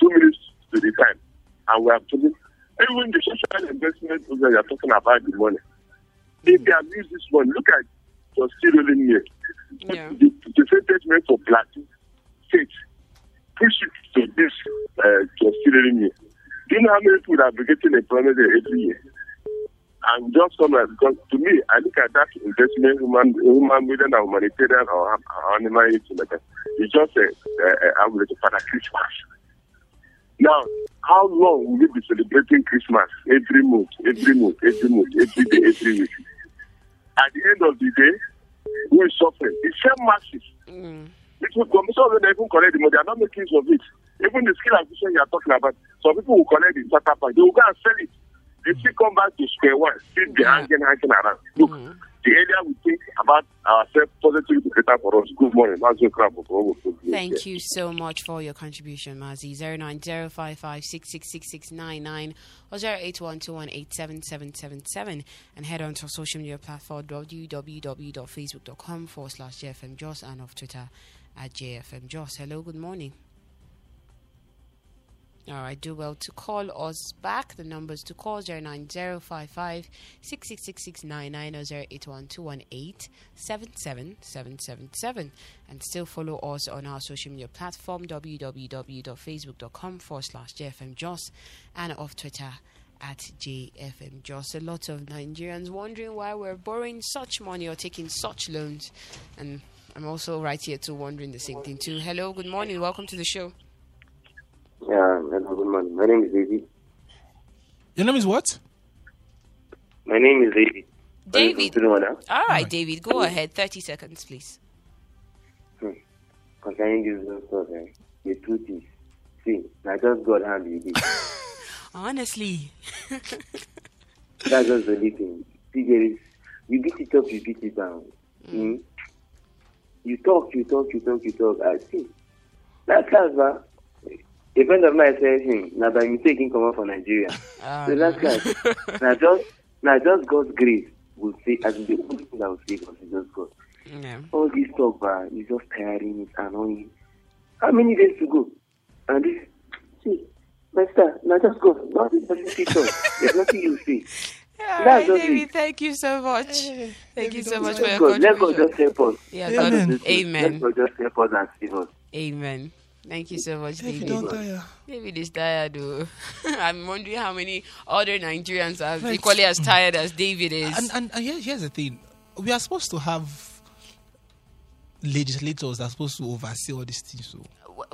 two minutes to the time, and we are approving. Even the social investment program you are talking about the money. If they abuse this money, look at still rolling here. Yeah. The, the statement for Plateau state push it to this uh, considering me. Do you know how many people are getting employment every year? And just come because to me, I look at that investment, human, human million and humanitarian or, or animal aid, it's just a, a, a amulet for Christmas. Now, how long will we be celebrating Christmas every month, every month, every month, every day, every week? At the end of the day, who is suffering? The same masses. Mm. It will come. Some of them even collect the money. They are not making use of it. Even the skill acquisition you are talking about, some people will collect the startup and they will go and sell it. They still come back to square one, still Yeah. hanging, hanging around. Look, Mhm. the earlier we think about ourselves, positively better for us. Good morning. Mazu Crab of Owo Food. Thank you so much for your contribution, Mazi. 09055666699 or 08121877777 and head on to our social media platform www.facebook.com forward slash JFMJoss and off Twitter at JFMJoss. Hello, good morning. All right, do well to call us back. The numbers to call 09055 66699 or 081218 77777. And still follow us on our social media platform www.facebook.com forward slash JFM JFMJoss and off Twitter at JFMJoss. A lot of Nigerians wondering why we're borrowing such money or taking such loans. And I'm also right here too wondering the same thing too. Hello, good morning. Welcome to the show. Yeah, hello, good morning. My name is David. Your name is what? My name is David. David. Calling from Tudunwada. All right, David, go ahead. 30 seconds, please. Hmm. Concerning this whole stuff, eh, the truth is, see, I just God hand you this. <laughs> Honestly. That's just the only thing. See, there is, you beat it up, you beat it down. Mm. You talk, you talk, you talk, you talk. I see. That's class, man. A friend of mine said, hmm, now by mistake, he come out from Nigeria. Ah, so that's class. <laughs> now just, now just God's grace will say, as the only thing that will save us is just God. yeah. All this talk, man, is just tiring, it's annoying. How many days to go? And this, see, Master, now just go. Nothing doesn't see talk. There's nothing you see. All That's David, thank you so much. Thank you so much for Let your God, let God contribution. just help us. Yeah, Amen. God, Let amen. God just help us and save us. Amen. Thank you so much, David, David. don't tire. David is tired, though. <laughs> I'm wondering how many other Nigerians are Right. equally as tired as David is. And, and, and here- here's the thing we are supposed to have legislators that are supposed to oversee all these things. So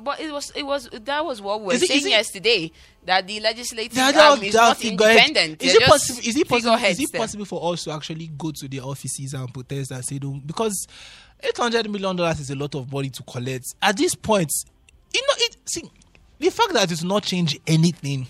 but it was it was that was what we were Is saying it- yesterday that the legislative are arm is not independent. Is it? Is it possible? Is it possible for us to actually go to the offices and protest and say don't because eight hundred million dollars is a lot of money to collect. At this point, you know it. See, the fact that it's not change anything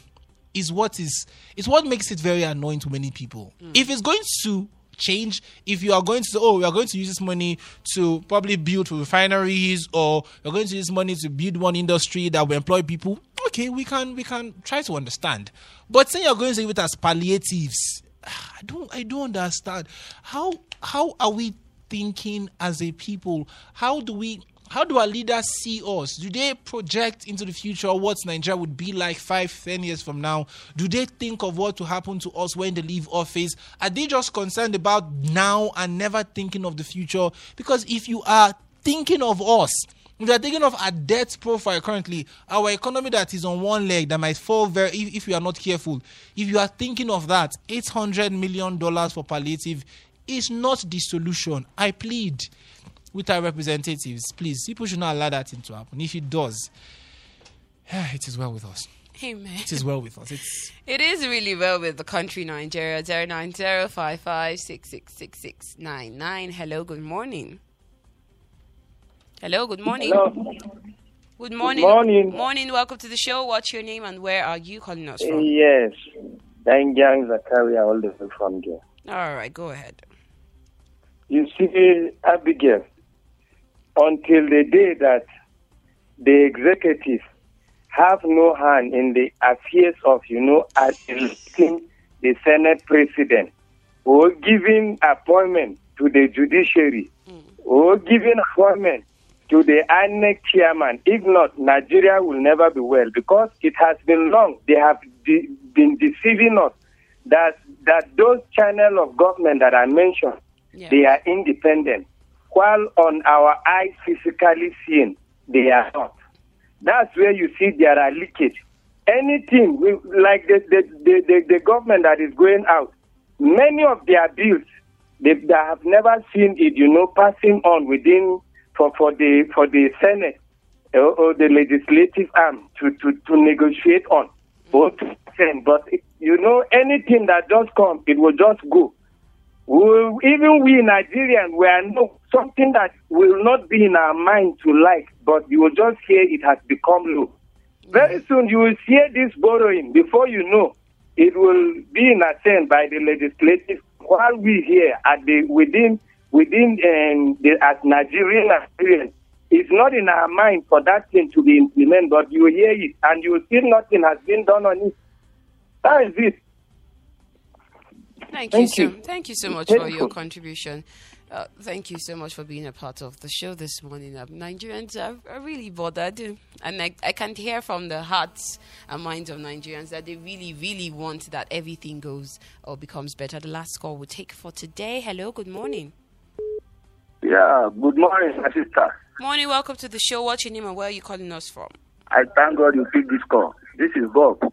is what is is what makes it very annoying to many people. Hmm. If it's going to change, if you are going to say, oh, we are going to use this money to probably build refineries, or we're going to use money to build one industry that will employ people, okay, we can we can try to understand. But saying you're going to use it as palliatives, <sighs> I don't I don't understand. How how are we thinking as a people? How do we how do our leaders see us? Do they project into the future what Nigeria would be like five, ten years from now? Do they think of what will happen to us when they leave office? Are they just concerned about now and never thinking of the future? Because if you are thinking of us, if you are thinking of our debt profile currently, our economy that is on one leg that might fall very if, if you are not careful. If you are thinking of that, eight hundred million dollars for palliative is not the solution. I plead with our representatives, please. People should not allow that thing to happen. If it does, <sighs> it is well with us. Amen. It is well with us. It's <laughs> It is really well with the country Nigeria. Zero nine zero five five six six six six nine nine. Hello, good morning. Hello, good morning. Good morning. morning. Morning. Welcome to the show. What's your name and where are you calling us from? Yes, Dangang Zakaria, all the way from there. All right, go ahead. You see, Abigail, until the day that the executive have no hand in the affairs of, you know, electing the Senate president or giving appointment to the judiciary or giving appointment to the INEC chairman. If not, Nigeria will never be well because it has been long. They have de- been deceiving us that that those channels of government that I mentioned, they are independent, while on our eyes physically seeing, they are not. That's where you see there are leakage. Anything we, like the the, the, the the government that is going out, many of their bills they, they have never seen it, you know, passing on within for, for the for the Senate uh, or, or the legislative arm to, to, to negotiate on send. But you know, anything that does come, it will just go. We'll, even we Nigerians, we are no something that will not be in our mind to like, but you will just hear it has become low. Very soon you will hear this borrowing. Before you know, it will be in assent by the legislative. While we here at the within within um, the as Nigerian experience. it's not in our mind for that thing to be implemented, but you hear it and you see nothing has been done on it. That is it. Thank, Thank you, you. so thank you so much Thank for you. your contribution. Uh, thank you so much for being a part of the show this morning. Uh, Nigerians are, are really bothered, and I, I can hear from the hearts and minds of Nigerians that they really, really want that everything goes or becomes better. The last call we'll take for today. Hello, good morning. Yeah, good morning, my sister. Morning, welcome to the show. What's your name and where are you calling us from? I thank God you picked this call. This is Bob. All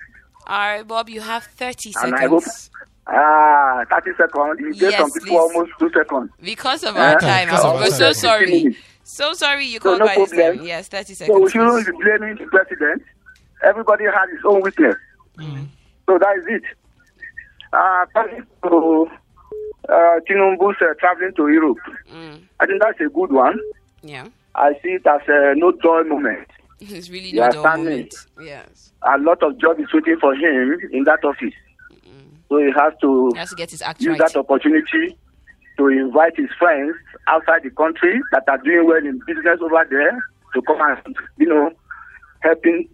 right, Bob, you have 30 And seconds. Ah, 30 seconds. You gave Yes, some people almost two seconds. Because of Eh? our time, Because of we're so sorry. So sorry you So called no by this problem. time. Yes, 30 seconds. So we shouldn't be blaming the president. everybody has his own weakness. So that is it. Uh, to uh, Tinubu's uh, traveling to Europe, I think that's a good one. Yeah. I see it as a no joy moment. <laughs> It's really You a understand moment. Yes. A lot of job is waiting for him in that office. So he has to He has to get his act use right. that opportunity to invite his friends outside the country that are doing well in business over there to come and, you know, help him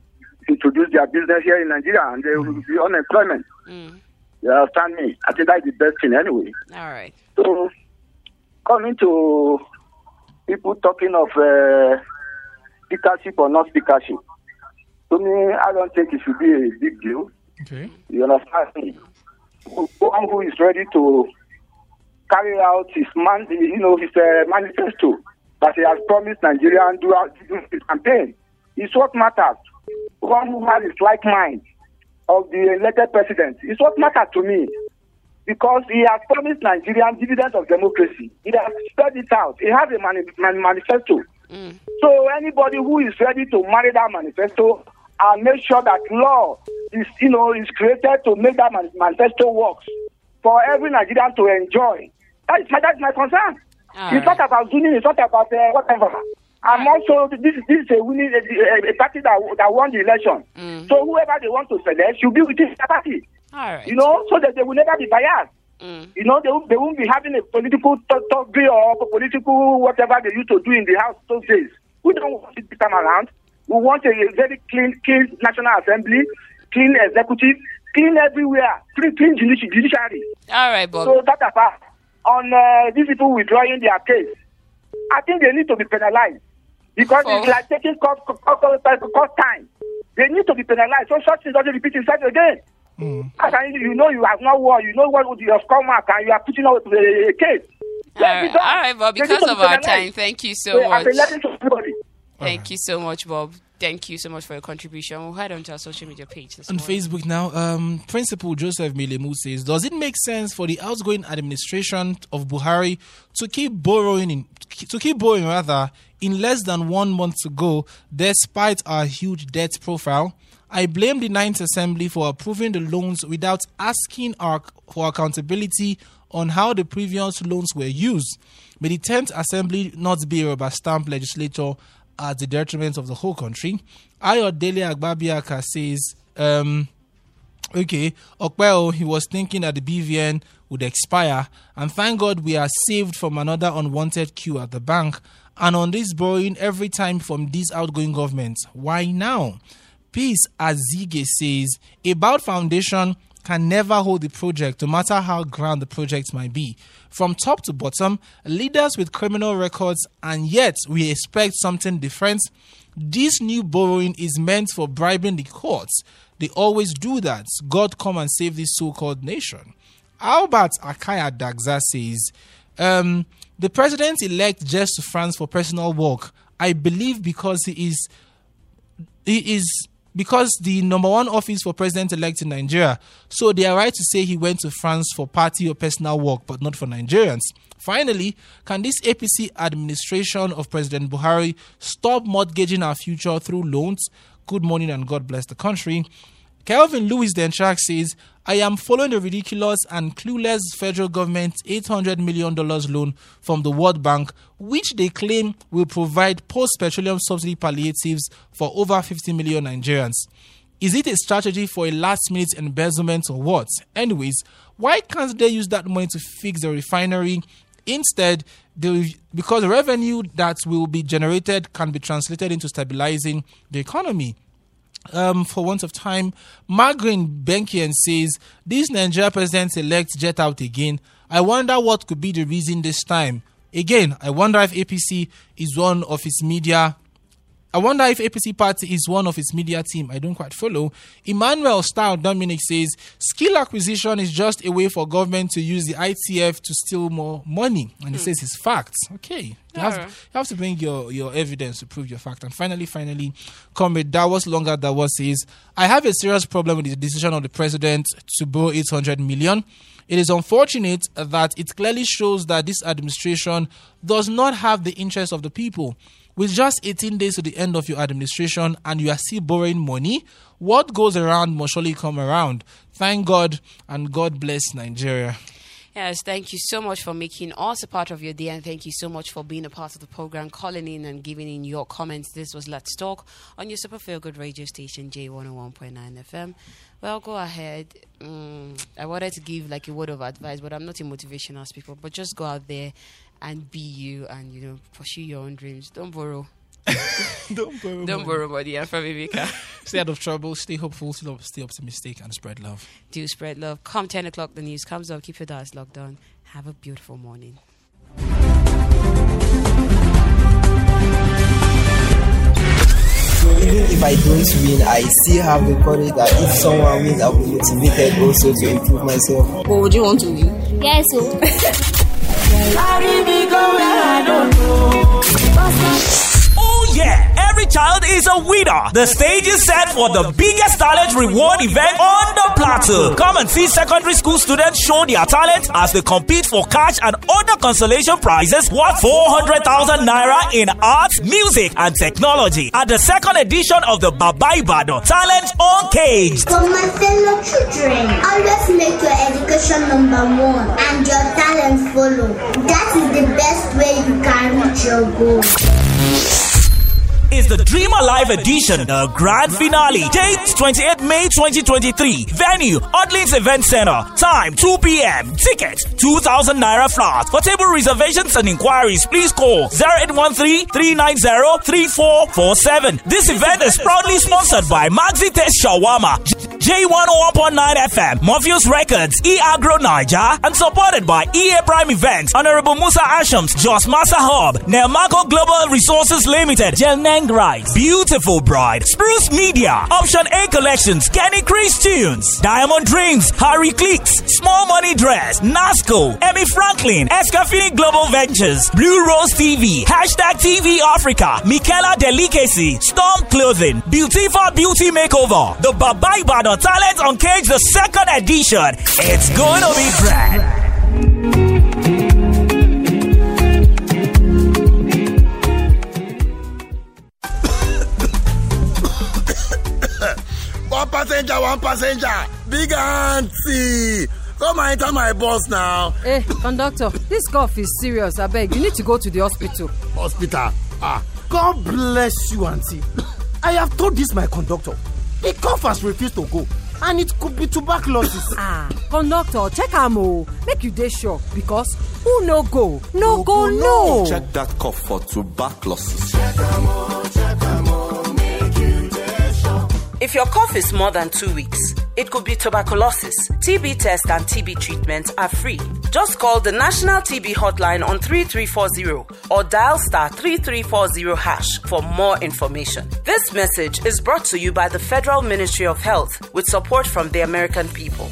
introduce their business here in Nigeria and there will be unemployment. Mm. You understand me? I think that's the best thing anyway. All right. So, coming to people talking of uh, speakership or not speakership, to me, I don't think it should be a big deal. Okay. You understand me? One who is ready to carry out his man, you know, his uh, manifesto that he has promised Nigeria and do out do his campaign is what matters. One who has his like mind of the elected president is what matters to me because he has promised Nigerian dividends of democracy. He has spread it out. He has a mani- man- manifesto. So anybody who is ready to marry that manifesto and make sure that law is, you know, is created to make that man- manifesto works for every Nigerian to enjoy. That is my, that is my concern. All it's not about zoning. It's not about uh, whatever. I'm also this is this is a winning a, a, party that that won the election. So whoever they want to select should be within the party. All right. You know, so that they will never be biased. You know, they, won't- they won't be having a political toggery or political whatever they used to do in the house those days. We don't want it this time around. We want a, a very clean, clean National Assembly, clean executive, clean everywhere, clean, clean judiciary. All right, Bob. So that apart, on uh, these people withdrawing their case, I think they need to be penalized because it's like taking court, court, court, court time. They need to be penalized so such thing doesn't repeat itself again. As I, you know you have not won, you know what would have come mark, and you are putting out a, a case. All right, all right, Bob. They Because of our penalized. time, thank you so They are much. A lesson to everybody. Thank you so much, Bob. Thank you so much for your contribution. We'll head on to our social media page On morning. Facebook now, um, Principal Joseph Milemu says, "Does it make sense for the outgoing administration of Buhari to keep borrowing, in, to keep borrowing rather, in less than one month to go, despite our huge debt profile? I blame the Ninth Assembly for approving the loans without asking our, for accountability on how the previous loans were used. May the Tenth Assembly not be a rubber stamp legislature at the detriment of the whole country." Ayodele Agbabiaka says. Um, Okay, Okpeo, he was thinking that the BVN would expire, and thank God we are saved from another unwanted queue at the bank. And on this borrowing every time from these outgoing governments, why now? Peace Azige says about foundation can never hold the project, no matter how grand the project might be. From top to bottom, leaders with criminal records, and yet we expect something different. This new borrowing is meant for bribing the courts. They always do that. God come and save this so-called nation. Albert Akaya Dagza says, um, the president-elect just to France for personal work. I believe because he is he is because the number one office for president elect in Nigeria. So they are right to say he went to France for party or personal work, but not for Nigerians. Finally, can this APC administration of President Buhari stop mortgaging our future through loans? Good morning and God bless the country. Kelvin Lewis Denchak says, I am following the ridiculous and clueless federal government $800 million loan from the World Bank, which they claim will provide post petroleum subsidy palliatives for over 50 million Nigerians. Is it a strategy for a last minute embezzlement or what? Anyways, why can't they use that money to fix the refinery? Instead, because revenue that will be generated can be translated into stabilizing the economy um, for want of time, Margaret Benkian says, This Nigeria president elect jet out again. I wonder what could be the reason this time. Again, I wonder if APC is one of its media. I wonder if APC party is one of its media team. I don't quite follow. Emmanuel Style Dominic says skill acquisition is just a way for government to use the ITF to steal more money, and he hmm. says it's facts. Okay, you have, you have to bring your, your evidence to prove your fact. And finally, finally, Comrade Davos Longer Davos says, I have a serious problem with the decision of the president to borrow 800 million. It is unfortunate that it clearly shows that this administration does not have the interest of the people. With just 18 days to the end of your administration and you are still borrowing money, what goes around must surely come around. Thank God and God bless Nigeria. Yes, thank you so much for making us a part of your day, and thank you so much for being a part of the program, calling in and giving in your comments. This was Let's Talk on your Super Feel Good radio station, J101.9 FM. Well, go ahead. Mm, I wanted to give like a word of advice, but I'm not a motivational speaker. But just go out there and be you, and you know, pursue your own dreams. Don't borrow. <laughs> Don't borrow. Don't borrow money. I'm from Ibika. Stay out of trouble, stay hopeful, stay optimistic, and spread love. Do spread love. Come 10 o'clock, the news comes up. Keep your doors locked on. Have a beautiful morning. So even if I don't win, I still have the courage that if someone wins, I'll be motivated also to improve myself. But would you want to win? Yes, so. Oh <laughs> yeah! Every child is a winner. The stage is set for the biggest talent reward event on the plateau. Come and see secondary school students show their talent as they compete for cash and other consolation prizes worth 400,000 naira in arts, music, and technology at the second edition of the Baba Ibadan Talent on Cage. For my fellow children, always make your education number one and your talent follow. That is the best way you can reach your goal. Is the Dream Alive edition, the grand finale. Date 28 May 2023. Venue, Odlins Event Center. Time 2 p.m. Ticket 2000 naira flat. For table reservations and inquiries, please call 0813 390 3447. This event is proudly sponsored by Maxi Test Shawarma. J101.9 FM, Morpheus Records, E Agro Niger, and supported by EA Prime Events, Honorable Musa Ashams, Joss Massa Hub, Nelmaco Global Resources Limited, Jelnang Rice, Beautiful Bride, Spruce Media, Option A Collections, Kenny Chris Tunes, Diamond Dreams, Harry Clicks, Small Money Dress, Nasco, Emmy Franklin, Escafini Global Ventures, Blue Rose TV, Hashtag TV Africa, Michaela Delicacy, Storm Clothing, Beauty for Beauty Makeover, the Baba Ibadan Talent on Cage, the second edition. It's to be grand. Passenger one passenger big aunty come and enter my bus now. Hey, conductor, this cough is serious. I beg, you need to go to the hospital. hospital ah god bless you aunty <coughs> i have told this my conductor the cough has refused to go and it could be tuberculosis. <coughs> Ah, conductor, check am o. Make you dey sure because who no go, no, go, no. Check that cough for tuberculosis. If your cough is more than two weeks, it could be tuberculosis. TB test and TB treatment are free. Just call the National TB Hotline on 3340 or dial star 3340 hash for more information. This message is brought to you by the Federal Ministry of Health with support from the American people.